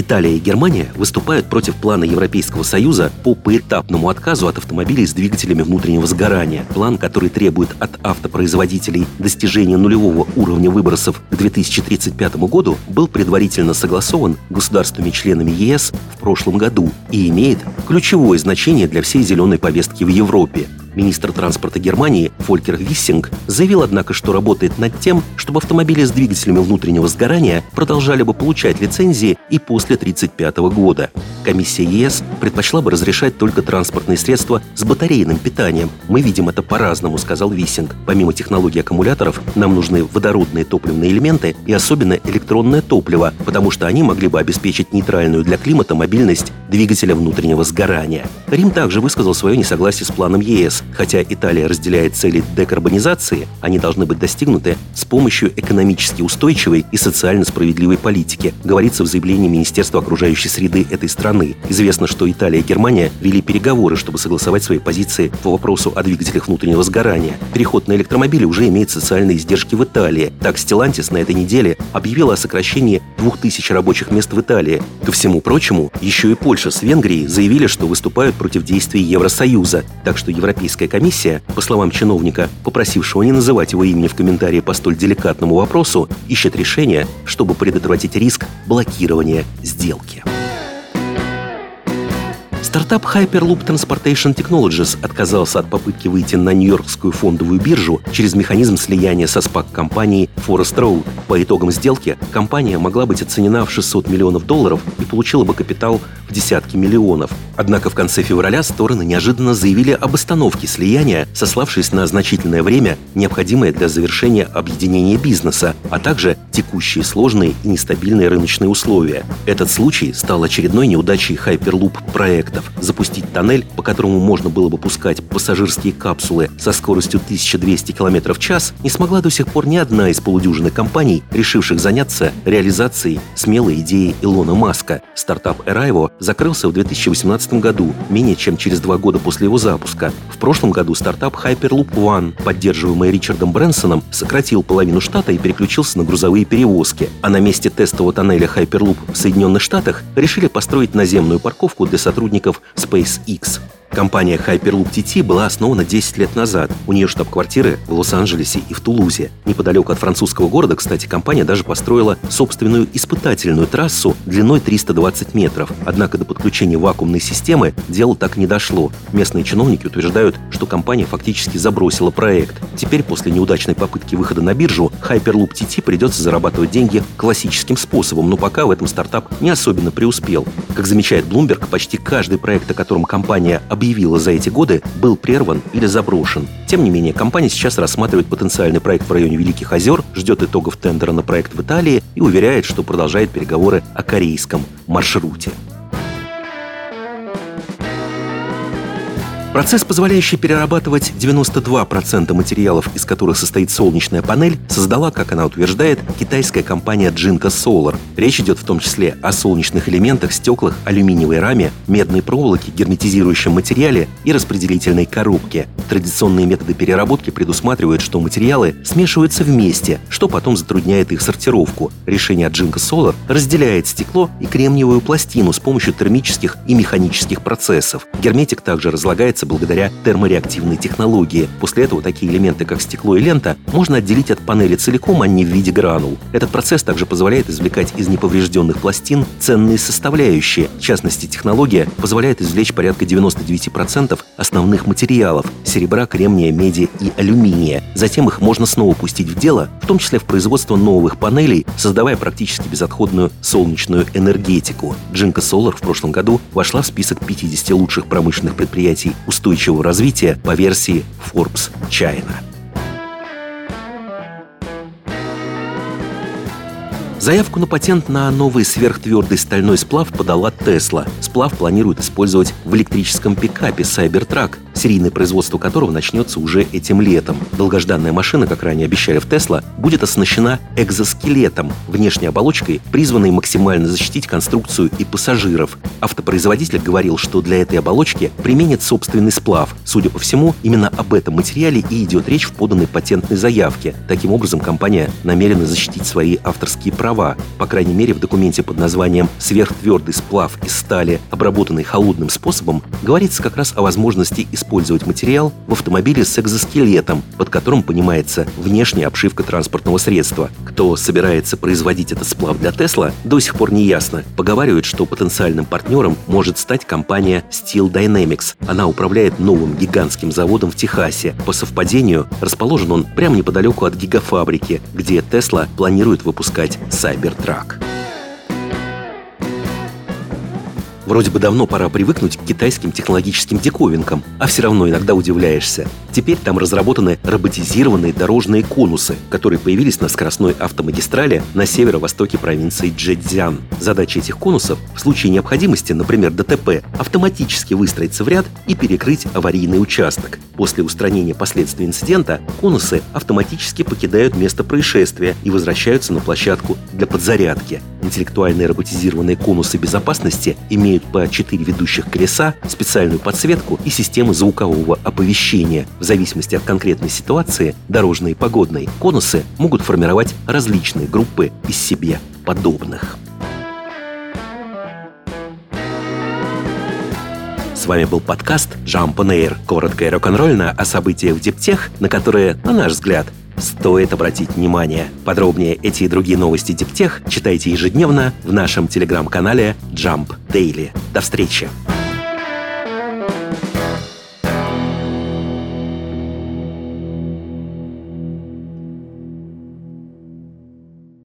Италия и Германия выступают против плана Европейского Союза по поэтапному отказу от автомобилей с двигателями внутреннего сгорания. План, который требует от автопроизводителей достижения нулевого уровня выбросов к 2035 году, был предварительно согласован государствами-членами ЕС в прошлом году и имеет ключевое значение для всей зеленой повестки в Европе. Министр транспорта Германии Фолькер Виссинг заявил, однако, что работает над тем, чтобы автомобили с двигателями внутреннего сгорания продолжали бы получать лицензии и после 1935 года. Комиссия ЕС предпочла бы разрешать только транспортные средства с батарейным питанием. Мы видим это по-разному, сказал Виссинг. Помимо технологий аккумуляторов, нам нужны водородные топливные элементы и особенно электронное топливо, потому что они могли бы обеспечить нейтральную для климата мобильность двигателя внутреннего сгорания. Рим также высказал свое несогласие с планом ЕС. Хотя Италия разделяет цели декарбонизации, они должны быть достигнуты с помощью экономически устойчивой и социально справедливой политики, говорится в заявлении Министерства окружающей среды этой страны. Известно, что Италия и Германия вели переговоры, чтобы согласовать свои позиции по вопросу о двигателях внутреннего сгорания. Переход на электромобили уже имеет социальные издержки в Италии. Так, Stellantis на этой неделе объявила о сокращении 2000 рабочих мест в Италии. Ко всему прочему, еще и Польша с Венгрией заявили, что выступают против действий Евросоюза. Так что Европейская комиссия, по словам чиновника, попросившего не называть его имени в комментарии по столь деликатному вопросу, ищет решение, чтобы предотвратить риск блокирования сделки. Стартап Hyperloop Transportation Technologies отказался от попытки выйти на Нью-Йоркскую фондовую биржу через механизм слияния со SPAC-компанией Forest Road. По итогам сделки компания могла быть оценена в 600 миллионов долларов и получила бы капитал десятки миллионов. Однако в конце февраля стороны неожиданно заявили об остановке слияния, сославшись на значительное время, необходимое для завершения объединения бизнеса, а также текущие сложные и нестабильные рыночные условия. Этот случай стал очередной неудачей проекта проектов запустить тоннель, по которому можно было бы пускать пассажирские капсулы со скоростью 1200 км в час, не смогла до сих пор ни одна из полудюжины компаний, решивших заняться реализацией смелой идеи Илона Маска. Стартап Arrivo закрылся в 2018 году, менее чем через два года после его запуска. В прошлом году стартап Hyperloop One, поддерживаемый Ричардом Брэнсоном, сократил половину штата и переключился на грузовые перевозки. А на месте тестового тоннеля Hyperloop в Соединенных Штатах решили построить наземную парковку для сотрудников SpaceX. Компания Hyperloop TT была основана 10 лет назад. У нее штаб-квартиры в Лос-Анджелесе и в Тулузе. Неподалеку от французского города, кстати, компания даже построила собственную испытательную трассу длиной 320 метров. Однако до подключения вакуумной системы дело так не дошло. Местные чиновники утверждают, что компания фактически забросила проект. Теперь, после неудачной попытки выхода на биржу, Hyperloop TT придется зарабатывать деньги классическим способом, но пока в этом стартап не особенно преуспел. Как замечает Bloomberg, почти каждый проект, о котором компания объявила за эти годы, был прерван или заброшен. Тем не менее, компания сейчас рассматривает потенциальный проект в районе Великих озер, ждет итогов тендера на проект в Италии и уверяет, что продолжает переговоры о корейском маршруте. Процесс, позволяющий перерабатывать 92% материалов, из которых состоит солнечная панель, создала, как она утверждает, китайская компания Jinko Solar. Речь идет в том числе о солнечных элементах, стеклах, алюминиевой раме, медной проволоке, герметизирующем материале и распределительной коробке. Традиционные методы переработки предусматривают, что материалы смешиваются вместе, что потом затрудняет их сортировку. Решение Jinko Solar разделяет стекло и кремниевую пластину с помощью термических и механических процессов. Герметик также разлагается благодаря термореактивной технологии. После этого такие элементы, как стекло и лента, можно отделить от панели целиком, а не в виде гранул. Этот процесс также позволяет извлекать из неповрежденных пластин ценные составляющие. В частности, технология позволяет извлечь порядка 99% основных материалов – серебра, кремния, меди и алюминия. Затем их можно снова пустить в дело, в том числе в производство новых панелей, создавая практически безотходную солнечную энергетику. Джинка Solar в прошлом году вошла в список 50 лучших промышленных предприятий устойчивого развития по версии Forbes China. Заявку на патент на новый сверхтвердый стальной сплав подала Tesla. Сплав планируют использовать в электрическом пикапе Cybertruck, серийное производство которого начнется уже этим летом. Долгожданная машина, как ранее обещали в Tesla, будет оснащена экзоскелетом, внешней оболочкой, призванной максимально защитить конструкцию и пассажиров. Автопроизводитель говорил, что для этой оболочки применит собственный сплав. Судя по всему, именно об этом материале и идет речь в поданной патентной заявке. Таким образом, компания намерена защитить свои авторские права права. По крайней мере, в документе под названием «Сверхтвердый сплав из стали, обработанный холодным способом» говорится как раз о возможности использовать материал в автомобиле с экзоскелетом, под которым понимается внешняя обшивка транспортного средства. Кто собирается производить этот сплав для Тесла, до сих пор не ясно. Поговаривают, что потенциальным партнером может стать компания Steel Dynamics. Она управляет новым гигантским заводом в Техасе. По совпадению, расположен он прямо неподалеку от гигафабрики, где Тесла планирует выпускать Cybertruck. Вроде бы давно пора привыкнуть к китайским технологическим диковинкам, а все равно иногда удивляешься. Теперь там разработаны роботизированные дорожные конусы, которые появились на скоростной автомагистрали на северо-востоке провинции Джэцзян. Задача этих конусов в случае необходимости, например, ДТП, автоматически выстроиться в ряд и перекрыть аварийный участок. После устранения последствий инцидента конусы автоматически покидают место происшествия и возвращаются на площадку для подзарядки. Интеллектуальные роботизированные конусы безопасности имеют по 4 ведущих колеса, специальную подсветку и систему звукового оповещения. В зависимости от конкретной ситуации, дорожной и погодной, конусы могут формировать различные группы из себе подобных. С вами был подкаст Jump on Air. Коротко и рок-н-ролльно о событиях в Диптех, на которые, на наш взгляд, стоит обратить внимание. Подробнее эти и другие новости Диптех читайте ежедневно в нашем телеграм-канале Jump Daily. До встречи!